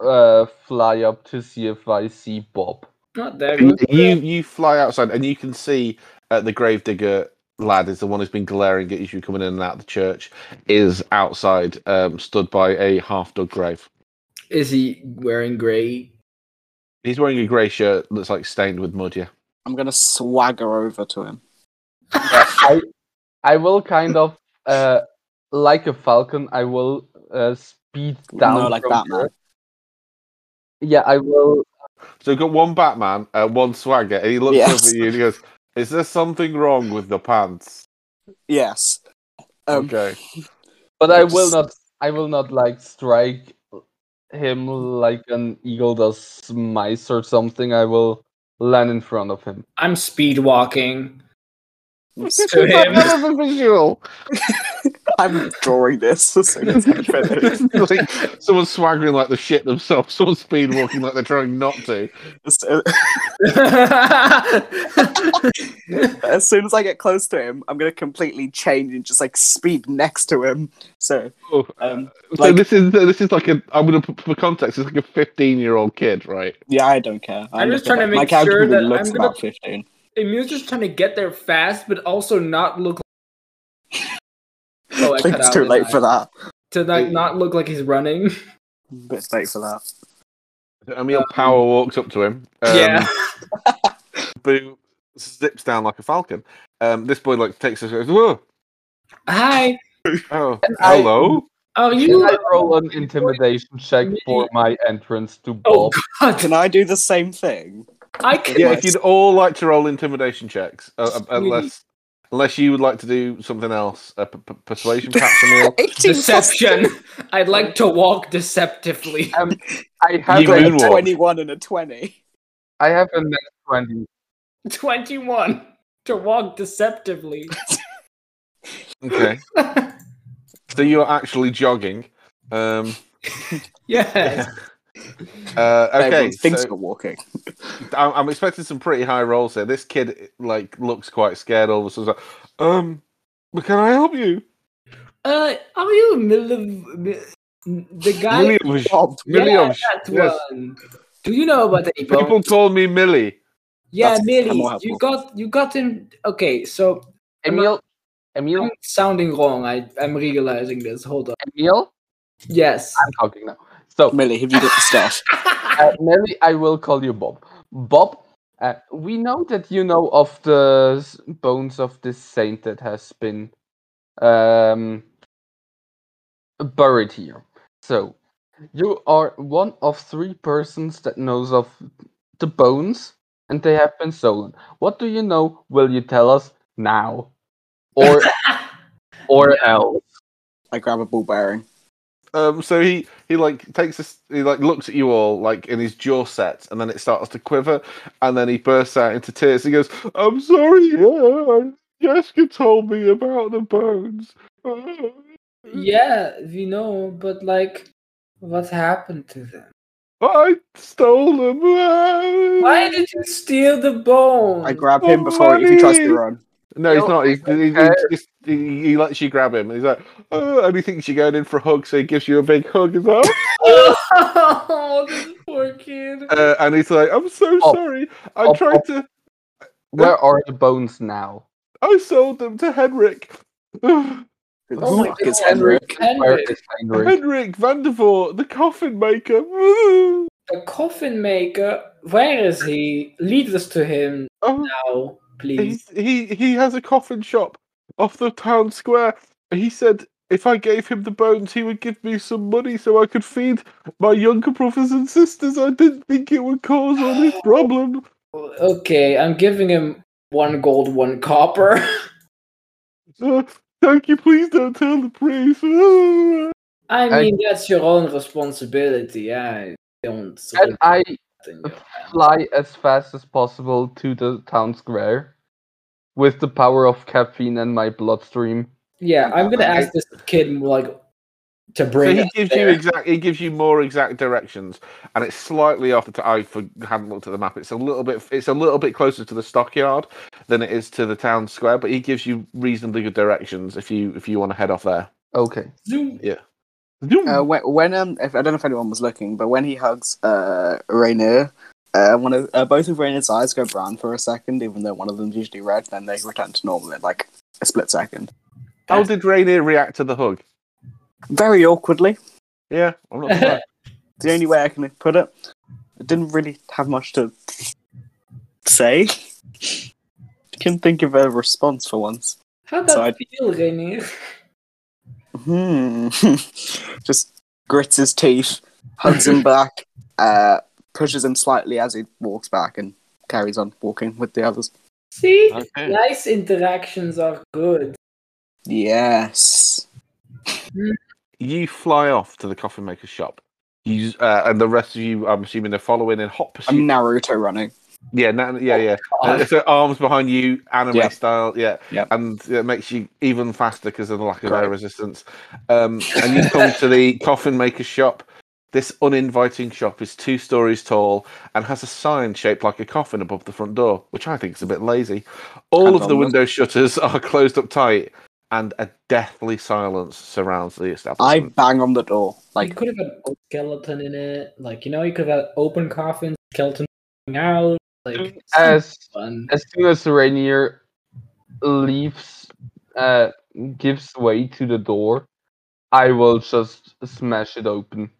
uh, fly up to see if I see Bob. Not there. You you, you fly outside, and you can see uh, the gravedigger lad is the one who's been glaring at you coming in and out of the church. Is outside, um, stood by a half dug grave. Is he wearing grey? He's wearing a grey shirt that's like stained with mud. Yeah. I'm gonna swagger over to him. I I will kind of uh like a falcon. I will uh, speed down. no, like from Batman. here. Yeah, I will. So we've got one Batman, uh, one swagger, and he looks Yes. up at you and he goes, "Is there something wrong with the pants?" Yes. Um, okay. But I will not. I will not like strike him like an eagle does mice or something. I will land in front of him. I'm speed walking to him. was a visual. I'm drawing this as soon as I finish. like someone's swaggering like the shit themselves. Someone's speed walking like they're trying not to. Just, uh, as soon as I get close to him, I'm gonna completely change and just like speed next to him. So, Oh, um, so like- this is this is like a. I'm gonna put for context. It's like a 15 year old kid, right? yeah, I don't care. I'm just trying to about- my make character sure really that looks I'm gonna- about 15. Emule's just trying to get there fast, but also not look. Oh, I I think it's too his late eye. for that. to like not look like he's running. bit late for that. Emil Power walks up to him. Um, yeah. Boo zips down like a falcon. Um, this boy like takes us. Goes, Whoa, Hi. oh, I- hello. Are Can you? I roll an intimidation check for my entrance to Oh God! Can I do the same thing? I can. Yeah, if you'd all like to roll intimidation checks, uh, unless unless you would like to do something else, uh, p- p- persuasion, perhaps, Emil. 18 Deception. I'd like to walk deceptively. Um, I have You a, moonwalk. 21 and a 20. I have a net twenty. Twenty-one to walk deceptively. Okay, so you're actually jogging. Um, yes. Uh, okay, Everyone thinks so you're walking. I'm, I'm expecting some pretty high rolls here. This kid like looks quite scared. All of a sudden, like, um, but can I help you? Uh, are you Mil- Mi- the guy? Millie, Bob, yeah, Millie, that yes. one. Do you know about any people bones? call me Millie. Yeah, That's- Millie. You got you got him. Okay, so Emil, Emil, I'm sounding wrong. I I'm realizing this. Hold on. Emil. Yes. I'm talking now. So, Millie, have you got the stuff? uh, Nelly, I will call you Bob. Bob, uh, we know that you know of the bones of this saint that has been um, buried here. So, you are one of three persons that knows of the bones, and they have been stolen. What do you know? Will you tell us now, or or else? I grab a ball bearing. Um, so he he like takes this, he like looks at you all like in his jaw set, and then it starts to quiver, and then he bursts out into tears. He goes, "I'm sorry, uh, Jessica told me about the bones." Yeah, we know, but like, what happened to them? I stole them. uh." Why did you steal the bone? I grab him before if he tries to Money! run. No, he's No, not. He, he, he, just, he, he lets you grab him. And he's like, oh, and he thinks you're going in for a hug, so he gives you a big hug as well. Oh, this poor kid. Uh, and he's like, I'm so Oh. sorry. I Oh, tried oh. to. Where are the bones now? I sold them to Henrik. Who the Oh my fuck is God. Henrik? Henrik, is Henrik? Henrik van der Voort, the coffin maker. the coffin maker. Where is he? Lead us to him Oh, now, please. he's, he he has a coffin shop off the town square. He said if I gave him the bones, he would give me some money so I could feed my younger brothers and sisters. I didn't think it would cause all this problem. Okay, I'm giving him one gold, one copper. Uh, thank you. Please don't tell the priest. I I- mean, that's your own responsibility. I don't. And I in your hands. fly as fast as possible to the town square with the power of caffeine and my bloodstream. Yeah, I'm gonna ask this kid like to So bring. he us gives you exact. He gives you more exact directions, and it's slightly off the. T- I for, hadn't looked at the map. It's a little bit. It's a little bit closer to the stockyard than it is to the town square. But he gives you reasonably good directions if you if you want to head off there. Okay. Zoom. Zoom. Uh, when, when um, if, I don't know if anyone was looking, but when he hugs uh Rainier, uh, one of uh, both of Rainier's eyes go brown for a second, even though one of them's usually red. Then they return to normal in like a split second. How did Rainier react to the hug? Very awkwardly. Yeah, I'm not surprised. The only way I can put it. I didn't really have much to say. Couldn't think of a response for once. How'd that So I- feel, Rainier? Hmm. Just grits his teeth, hugs him back, uh, pushes him slightly as he walks back, and carries on walking with the others. See? Okay. Nice interactions are good. Yes. You fly off to the coffin maker's shop. You uh, and the rest of you, I'm assuming, are following in hot I'm. Naruto running. Yeah, na- yeah, yeah. Uh, so arms behind you, anime Yeah. style, yeah, Yeah. and it makes you even faster because of the lack of air resistance. Um, and you come to the coffin maker's shop. This uninviting shop is two stories tall and has a sign shaped like a coffin above the front door, which I think is a bit lazy. All And of the on the- window shutters are closed up tight, and a deathly silence surrounds the establishment. I bang on the door. Like you Like, could have had a skeleton in it. Like, you know, you could have had open coffin, skeleton coming out. Like, As fun. as soon as Rainier leaves, uh, gives way to the door, I will just smash it open.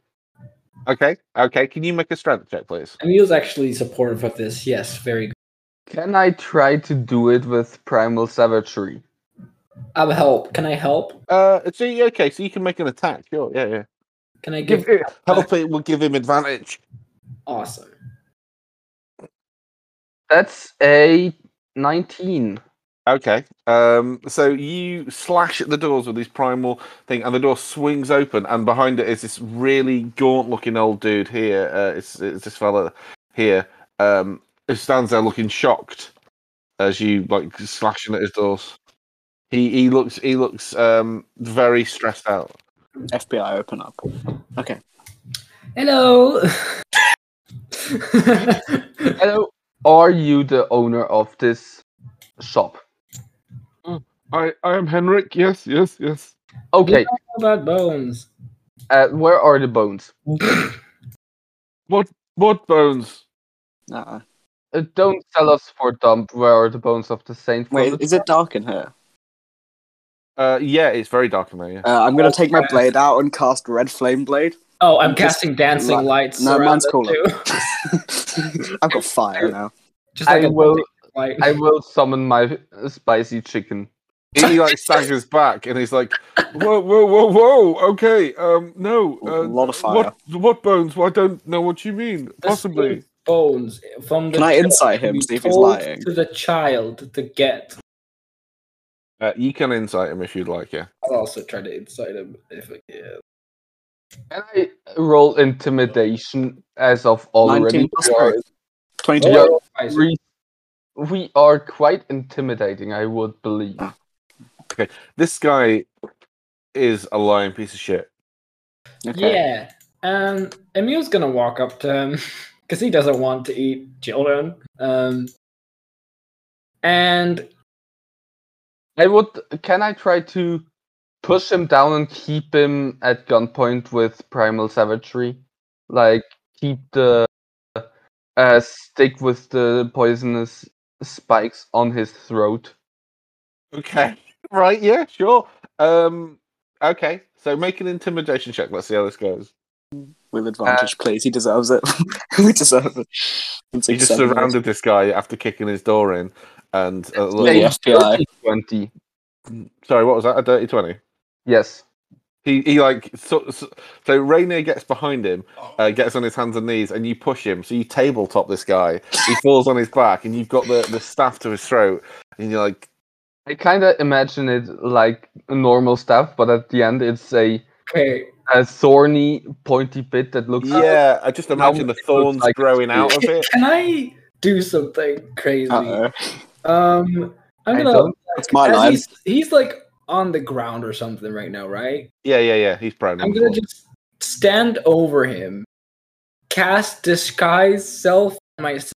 Okay, okay. Can you make a strength check, please? Emil's actually supportive of this. Yes, very good. Can I try to do it with primal savagery? I'll help. Can I help? Uh, so yeah, okay, so you can make an attack. Sure, yeah, yeah. Can I give? Give it, help it will give him advantage. Awesome. That's a 19. Okay. Um. So you slash at the doors with this primal thing, and the door swings open, and behind it is this really gaunt-looking old dude here. Uh, it's it's this fella here. Um, who stands there looking shocked as you like slashing at his doors. He he looks he looks um very stressed out. FBI, open up. Okay. Hello. Hello, are you the owner of this shop? I I am Henrik. Yes, yes, yes. Okay, How about bones? uh, where are the bones? What what bones? Uh, Uh, don't sell us for dump. Where are the bones of the saint? wait, the is it dark in here? Uh, yeah, it's very dark in there. Yeah. Uh, I'm gonna take my blade out and cast Red Flame Blade. Oh, I'm Just casting dancing li- lights. No, around mine's cooler. too. I've got fire now. Just like I a will. light. I will summon my spicy chicken. he like staggers back and he's like, "Whoa, whoa, whoa, whoa! Okay, um, no, A uh, lot of fire. What, what bones? Well, I don't know what you mean. Possibly. same bones from the. Can I child insight him, see if he's lying? To the child to get. Uh, you can insight him if you'd like. Yeah. I'll also try to incite him if I can. Can I roll intimidation as of already? 19 We are- 22. Yeah. I see. we, we are quite intimidating, I would believe. Okay, This guy is a lying piece of shit. Okay. Yeah. Um, Emil's gonna walk up to him because he doesn't want to eat children. Um, and I would. Can I try to push him down and keep him at gunpoint with primal savagery? Like keep the uh, stick with the poisonous spikes on his throat. Okay. Right. Yeah. Sure. Um. Okay. So make an intimidation check. Let's see how this goes. With advantage, please. He deserves it. we deserve it. You just surrounded this guy after kicking his door in, and a little, Yeah, FBI. Twenty. sorry, what was that? A dirty twenty. Yes. He he like so so, so Rainier gets behind him, uh, gets on his hands and knees, and you push him. So you tabletop this guy. He falls on his back, and you've got the the staff to his throat, and you're like, I kind of imagine it like normal staff, but at the end it's a, okay, a thorny, pointy bit that looks. yeah. I just imagine the it thorns like growing a out of it. can I do something crazy? Uh-oh. Um, I'm I gonna. don't- my as line. He's, he's like on the ground or something right now, right? Yeah, yeah, yeah. He's probably. I'm gonna just stand over him, cast disguise self on myself,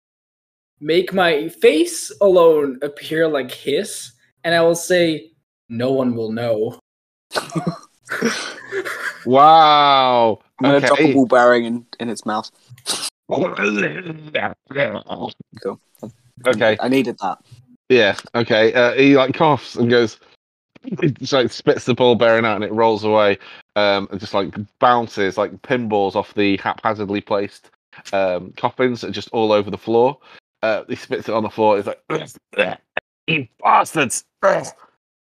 make my face alone appear like his, and I will say, "No one will know." Wow. I'm gonna drop a ball bearing in, in its mouth. Okay. I needed that. Yeah. Okay. Uh, he like coughs and goes, it just like spits the ball bearing out and it rolls away um, and just like bounces like pinballs off the haphazardly placed um, coffins that just all over the floor. Uh, he spits it on the floor. He's like, "You bastards!"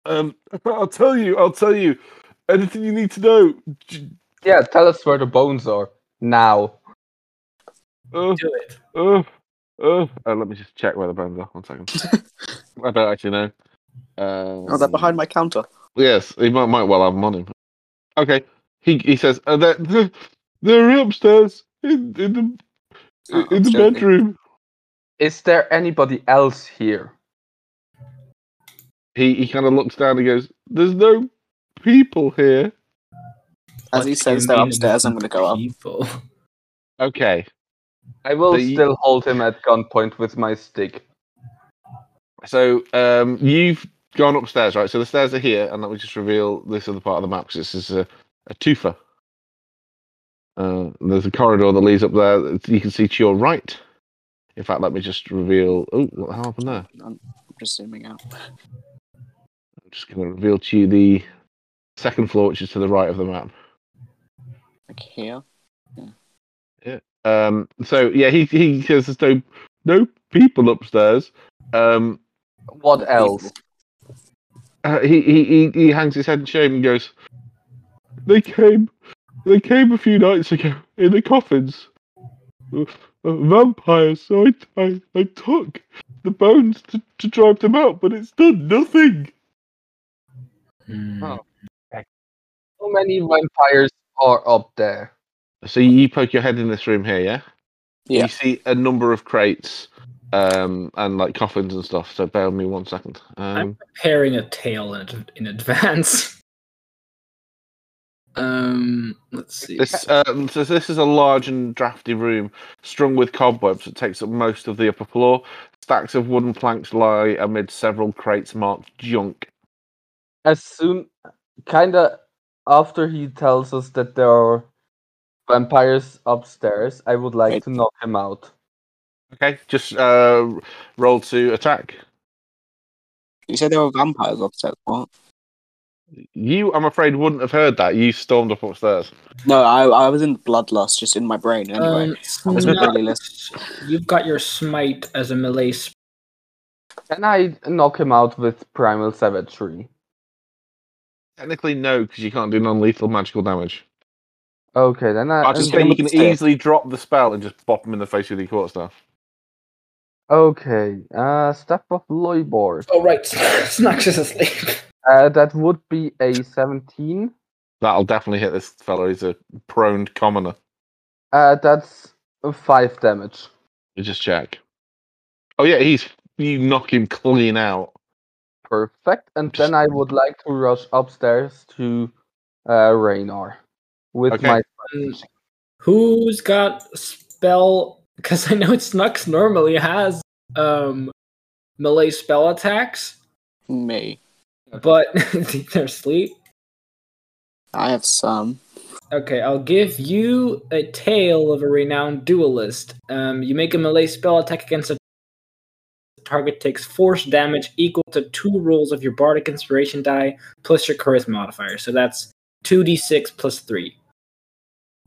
Um, I'll tell you. I'll tell you. Anything you need to know. Yeah, tell us where the bones are now. Uh, Do it. uh, uh, uh, let me just check where the bones are. One second. I don't actually know. Um, Oh, they're behind my counter. Yes, he might, might well have them on him. Okay, he he says uh, they're, they're they're upstairs in in the Oh, in the absolutely. bedroom. Is there anybody else here? He he kind of looks down and goes, "There's no people here." As What he says they're upstairs, I'm going to go up. Okay, I will The- still hold him at gunpoint with my stick. so um, you've gone upstairs, right? So the stairs are here, and let me just reveal this other part of the map because this is a a twofer. Uh, there's a corridor that leads up there. that You can see to your right. In fact, let me just reveal. Oh, what happened there? I'm just zooming out. I'm just going to reveal to you the second floor, which is to the right of the map. Like here. Um, so yeah, he he says there's no no people upstairs. Um, What else? Uh, he, he he he hangs his head in shame and goes, "They came, they came a few nights ago in the coffins, uh, uh, vampires. So I, I I took the bones to, to drive them out, but it's done nothing." Hmm. Oh. How many vampires are up there? So you poke your head in this room here, yeah? Yeah. You see a number of crates, um, and like coffins and stuff. So bear with me one second. Um, I'm preparing a tale in, in advance. Um, let's see. This um, so this is a large and drafty room, strung with cobwebs that takes up most of the upper floor. Stacks of wooden planks lie amid several crates marked junk. As soon, kinda after he tells us that there are vampires upstairs, I would like Right. to knock him out. Okay, just uh, roll to attack. You said there were vampires upstairs. What? You, I'm afraid, wouldn't have heard that. You stormed up upstairs. No, I I was in bloodlust, just in my brain. Anyway, Um, I was Snot. You've got your smite as a melee. Sp- Can I knock him out with primal savagery? Technically, no, because you can't do non-lethal magical damage. Okay, then I. I just think you can easily drop the spell and just bop him in the face with your quarterstaff. Okay, uh, step of Loiborg. oh right, Snacks is asleep. Uh, that would be a 17. That'll definitely hit this fellow. He's a prone commoner. Uh, that's 5 damage. You just check. Oh yeah, he's you knock him clean out. Perfect. And then I would like to rush upstairs to uh, Rainier with Okay. my. Who's got spell? Because I know Snux normally has um melee spell attacks, Me. but they're asleep. I have some. Okay, I'll give you a tale of a renowned duelist. Um, you make a melee spell attack against a target takes force damage equal to two rolls of your bardic inspiration die plus your charisma modifier. So that's two d six plus three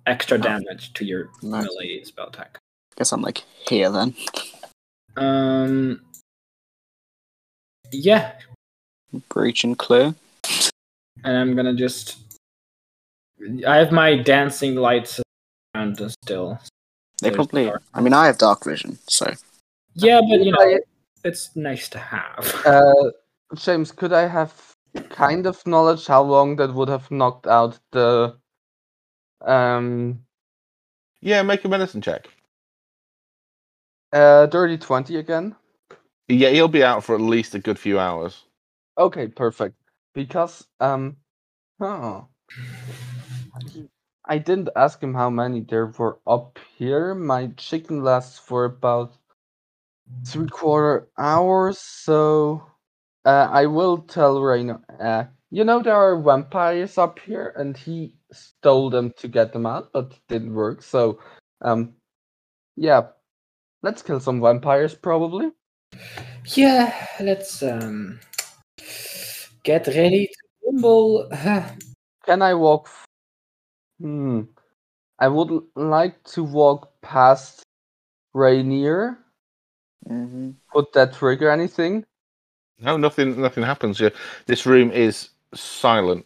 extra Oh. damage to your Nice. melee spell attack. Guess I'm like here then. Um, yeah, Breach and clear. and I'm gonna just. I have my dancing lights around us still. They There's probably. dark. I mean, I have dark vision, so Yeah, but you know, it's nice to have. Uh, James, could I have kind of knowledge how long that would have knocked out the. Um, Yeah, make a medicine check. Uh, dirty 20 again? Yeah, he'll be out for at least a good few hours. Okay, perfect. Because um, oh, I didn't ask him how many there were up here. My chicken lasts for about three quarter hours, so uh, I will tell Rainier. Uh, you know there are vampires up here, and he stole them to get them out, but it didn't work. So, um, yeah, let's kill some vampires probably. Yeah, let's um get ready to Bumble. Can I walk? f- Hmm. I would l- like to walk past Rainier. hmm Would that trigger anything? No, nothing. Nothing happens. Yeah, this room is silent.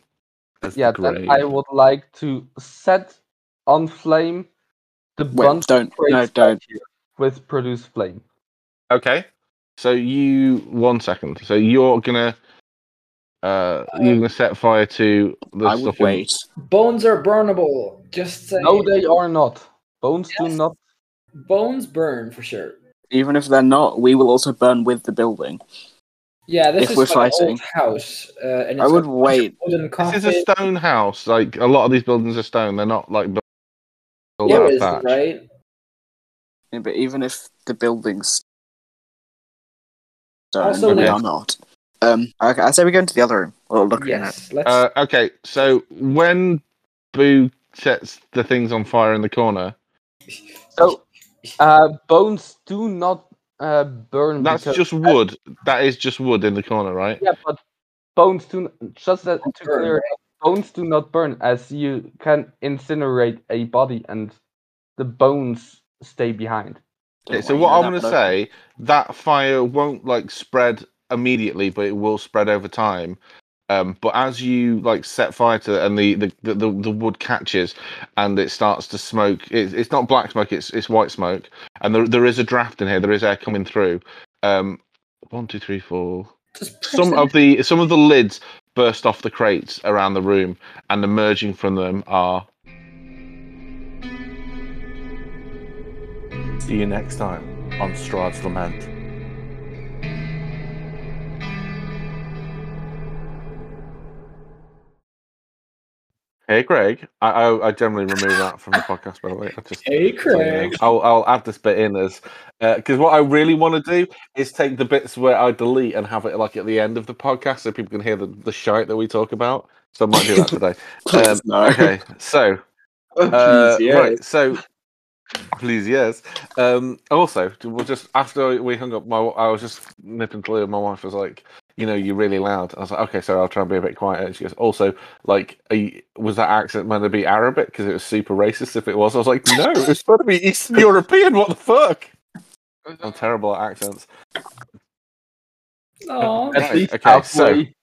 as the Yeah, then. I would like to set on flame the Wait, bunch don't- no, don't. Here with produce flame. Okay. So you one second. So you're gonna uh you're gonna set fire to the I would stuff in- wait. Bones are burnable. Just say No, they are not. Bones do Yes. not. bones burn for sure. Even if they're not, we will also burn with the building. Yeah, this If is we're like fighting. an old house, uh, and I it's would got a bunch of wait. Wooden This is a stone house. Like a lot of these buildings are stone. They're not like built out of thatch. right? Yeah, but even if the buildings stone, Also, we let's- are not. Um, okay, I say we go into the other room. Or look at it. Yes. Let's. Uh, okay, so when Boo sets the things on fire in the corner, So, uh, bones do not uh, burn. that's because, just wood. That is just wood in the corner, right? Yeah, but bones do n- just that, to burn, clear. Bones do not burn, as you can incinerate a body, and the bones stay behind. Okay, so what I'm going to that, say, that fire won't like spread immediately, but it will spread over time. Um, but as you like set fire to it and the the, the, the, the wood catches and it starts to smoke, it, it's not black smoke, it's it's white smoke, and there there is a draft in here. There is air coming through. Um, one, two, three, four. Some of the some of the lids burst off the crates around the room, and emerging from them are. See you next time on Strahd's Lament. Hey Greg, I, I I generally remove that from the podcast. By the way, I just Hey, so you know. Craig. I'll I'll add this bit in as because what I really want to do is take the bits where I delete and have it like at the end of the podcast so people can hear the, the shite that we talk about. So I might do that today. Um. Okay, so Please, uh, yes. right, so please, yes. Um, also, we'll just after we hung up, my I was just nipping to leave. My wife was like, "You know, you're really loud." I was like, "Okay, so I'll try and be a bit quieter." And she goes, "Also, like, are you, was that accent meant to be Arabic? Because it was super racist. If it was, I was like, no, it was supposed to be Eastern European. What the fuck?" I'm terrible at accents. Aw. At Right, okay, so- halfway.